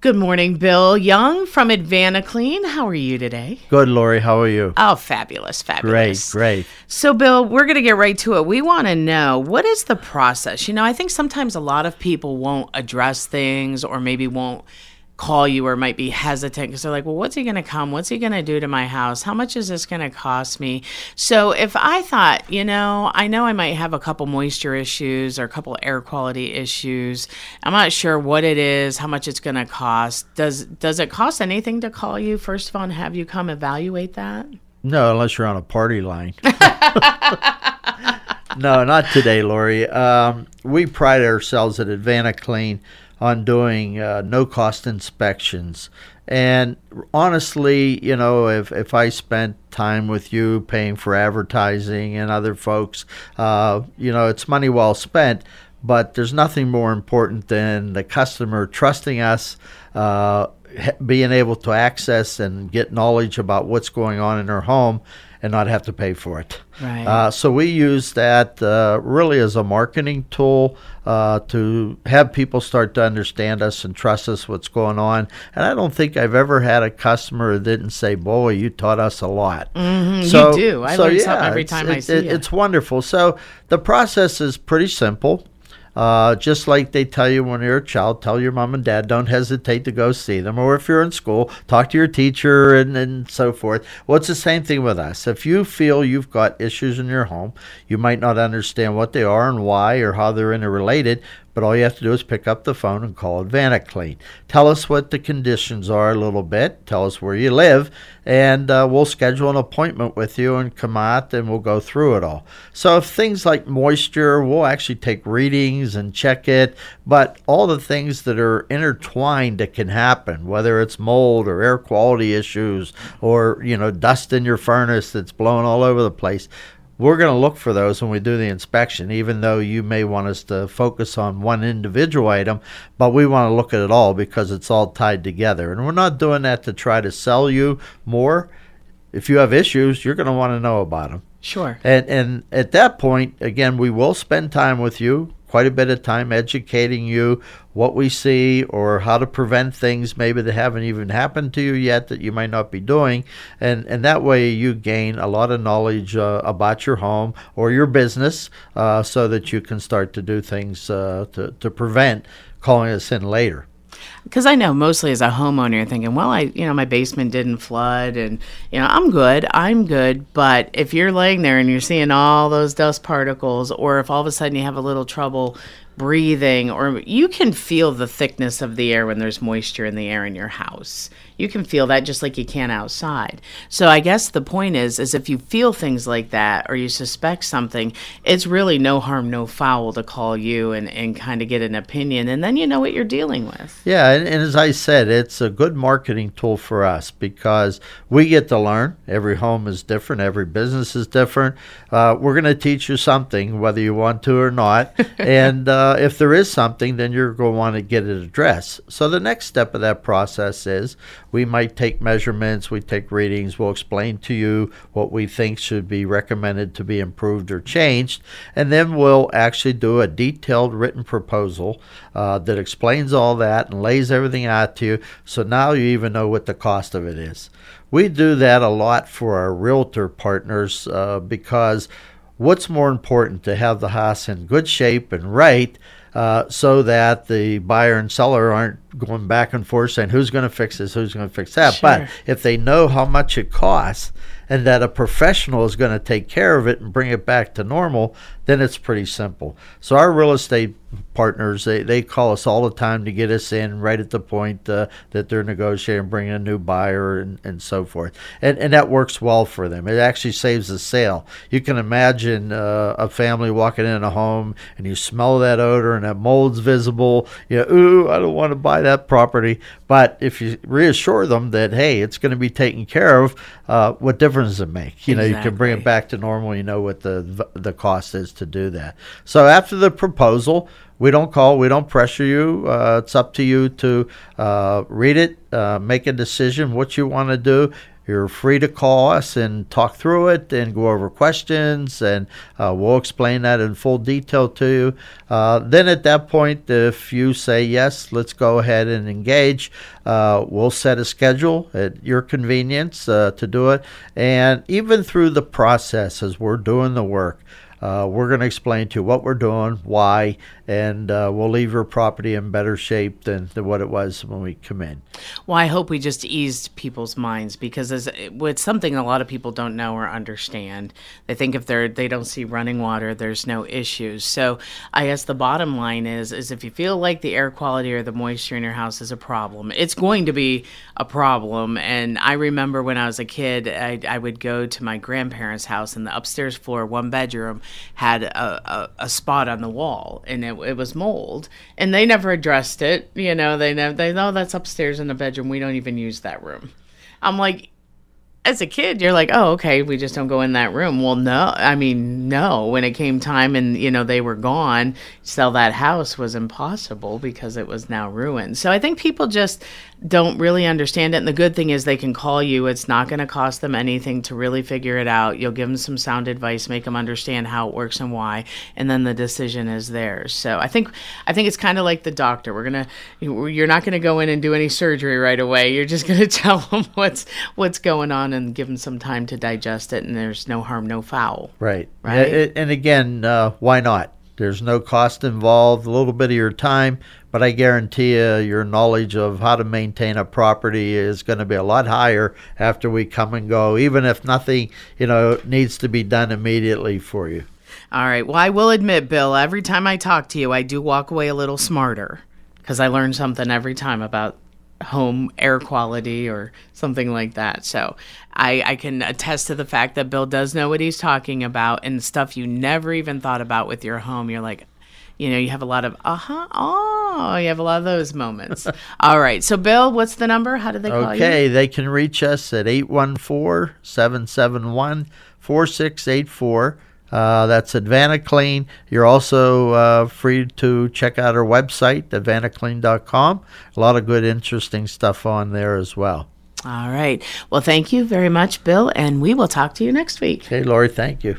Good morning, Bill Young from AdvantaClean. How are you today? Good, Lori. How are you? Oh, fabulous, fabulous. Great, great. So, Bill, we're going to get right to it. We want to know what is the process? You know, I think sometimes a lot of people won't address things or maybe won't call you or might be hesitant because they're like, well, what's he going to come? What's he going to do to my house? How much is this going to cost me? So if I thought, you know, I know I might have a couple moisture issues or a couple air quality issues. I'm not sure what it is, how much it's going to cost. Does does it cost anything to call you first of all and have you come evaluate that? No, unless you're on a party line. no, not today, Lori. Um, we pride ourselves at AdvantaClean on doing uh, no cost inspections. And honestly, you know, if, if I spent time with you paying for advertising and other folks, uh, you know, it's money well spent. But there's nothing more important than the customer trusting us, uh, being able to access and get knowledge about what's going on in their home and not have to pay for it. Right. Uh, so we use that uh, really as a marketing tool uh, to have people start to understand us and trust us what's going on. And I don't think I've ever had a customer that didn't say, "Boy, you taught us a lot." Mm-hmm, so, you do. I so learn yeah, something every time I see it, you. It's wonderful. So the process is pretty simple. Uh, just like they tell you when you're a child, tell your mom and dad, don't hesitate to go see them. Or if you're in school, talk to your teacher and, and so forth. Well, it's the same thing with us. If you feel you've got issues in your home, you might not understand what they are and why or how they're interrelated, but all you have to do is pick up the phone and call AdvantaClean. Tell us what the conditions are a little bit. Tell us where you live, and uh, we'll schedule an appointment with you and come out and we'll go through it all. So if things like moisture, we'll actually take readings and check it. But all the things that are intertwined that can happen, whether it's mold or air quality issues or you know dust in your furnace that's blowing all over the place we're going to look for those when we do the inspection, even though you may want us to focus on one individual item, but we want to look at it all because it's all tied together. And we're not doing that to try to sell you more. If you have issues, you're going to want to know about them. Sure. And and at that point, again, we will spend time with you quite a bit of time educating you what we see or how to prevent things maybe that haven't even happened to you yet that you might not be doing. And and that way you gain a lot of knowledge uh, about your home or your business uh, so that you can start to do things uh, to, to prevent calling us in later because I know mostly as a homeowner, you're thinking, well, I, you know, my basement didn't flood and, you know, I'm good, I'm good. But if you're laying there and you're seeing all those dust particles, or if all of a sudden you have a little trouble breathing, or you can feel the thickness of the air when there's moisture in the air in your house. You can feel that just like you can outside. So I guess the point is, is if you feel things like that or you suspect something, it's really no harm, no foul to call you and, and kind of get an opinion, and then you know what you're dealing with. Yeah, and, and as I said, it's a good marketing tool for us because we get to learn. Every home is different. Every business is different. Uh, we're going to teach you something, whether you want to or not. and uh, if there is something, then you're going to want to get it addressed. So the next step of that process is we might take measurements, we take readings, we'll explain to you what we think should be recommended to be improved or changed, and then we'll actually do a detailed written proposal uh, that explains all that and lays everything out to you. So now you even know what the cost of it is. We do that a lot for our realtor partners uh, because what's more important to have the house in good shape and right uh, so that the buyer and seller aren't going back and forth saying who's going to fix this, who's going to fix that. Sure. But if they know how much it costs and that a professional is going to take care of it and bring it back to normal, then it's pretty simple. So our real estate partners, they, they call us all the time to get us in right at the point uh, that they're negotiating, bringing a new buyer and, and so forth. And, and that works well for them. It actually saves the sale. You can imagine uh, a family walking in a home and you smell that odor and that mold's visible. You know, ooh, I don't want to buy that property. But if you reassure them that, hey, it's going to be taken care of, uh, what difference does it make? You know, exactly. you can bring it back to normal. You know what the the cost is to do that. So after the proposal, we don't call, we don't pressure you. Uh, it's up to you to uh, read it, uh, make a decision what you want to do. you're free to call us and talk through it and go over questions, and uh, we'll explain that in full detail to you. Uh, then at that point, if you say yes, let's go ahead and engage. Uh, we'll set a schedule at your convenience to do it, and even through the process as we're doing the work. Uh, we're going to explain to you what we're doing, why, and uh, we'll leave your property in better shape than, than what it was when we come in. Well, I hope we just eased people's minds because as, it's something a lot of people don't know or understand. They think if they're they don't see running water, there's no issues. So I guess the bottom line is is if you feel like the air quality or the moisture in your house is a problem, it's going to be a problem. And I remember when I was a kid, I, I would go to my grandparents' house, in the upstairs floor, one bedroom, had a, a, a spot on the wall, and it, it was mold, and they never addressed it. You know, they they know oh, that's upstairs in the bedroom. We don't even use that room. I'm like, as a kid, you're like, oh, okay, we just don't go in that room. Well, no, I mean, no. When it came time and you know they were gone, sell that house was impossible because it was now ruined. So I think people just don't really understand it. And the good thing is they can call you. It's not going to cost them anything to really figure it out. You'll give them some sound advice, make them understand how it works and why, and then the decision is theirs. So I think I think it's kind of like the doctor. We're gonna you're not going to go in and do any surgery right away. You're just going to tell them what's what's going on and give them some time to digest it. And there's no harm, no foul. Right. Right. And again, uh, why not? There's no cost involved, a little bit of your time, but I guarantee you your knowledge of how to maintain a property is going to be a lot higher after we come and go, even if nothing, you know, needs to be done immediately for you. All right. Well, I will admit, Bill, every time I talk to you, I do walk away a little smarter because I learn something every time about home air quality or something like that. So I, I can attest to the fact that Bill does know what he's talking about and stuff you never even thought about with your home. You're like, you know, you have a lot of, uh huh, oh, you have a lot of those moments. All right. So, Bill, what's the number? How do they call okay, you? Okay. They can reach us at 814 771 4684. Uh, that's at Clean. You're also uh, free to check out our website at vanaclean.com. A lot of good, interesting stuff on there as well. All right. Well, thank you very much, Bill, and we will talk to you next week. Okay, Lori, thank you.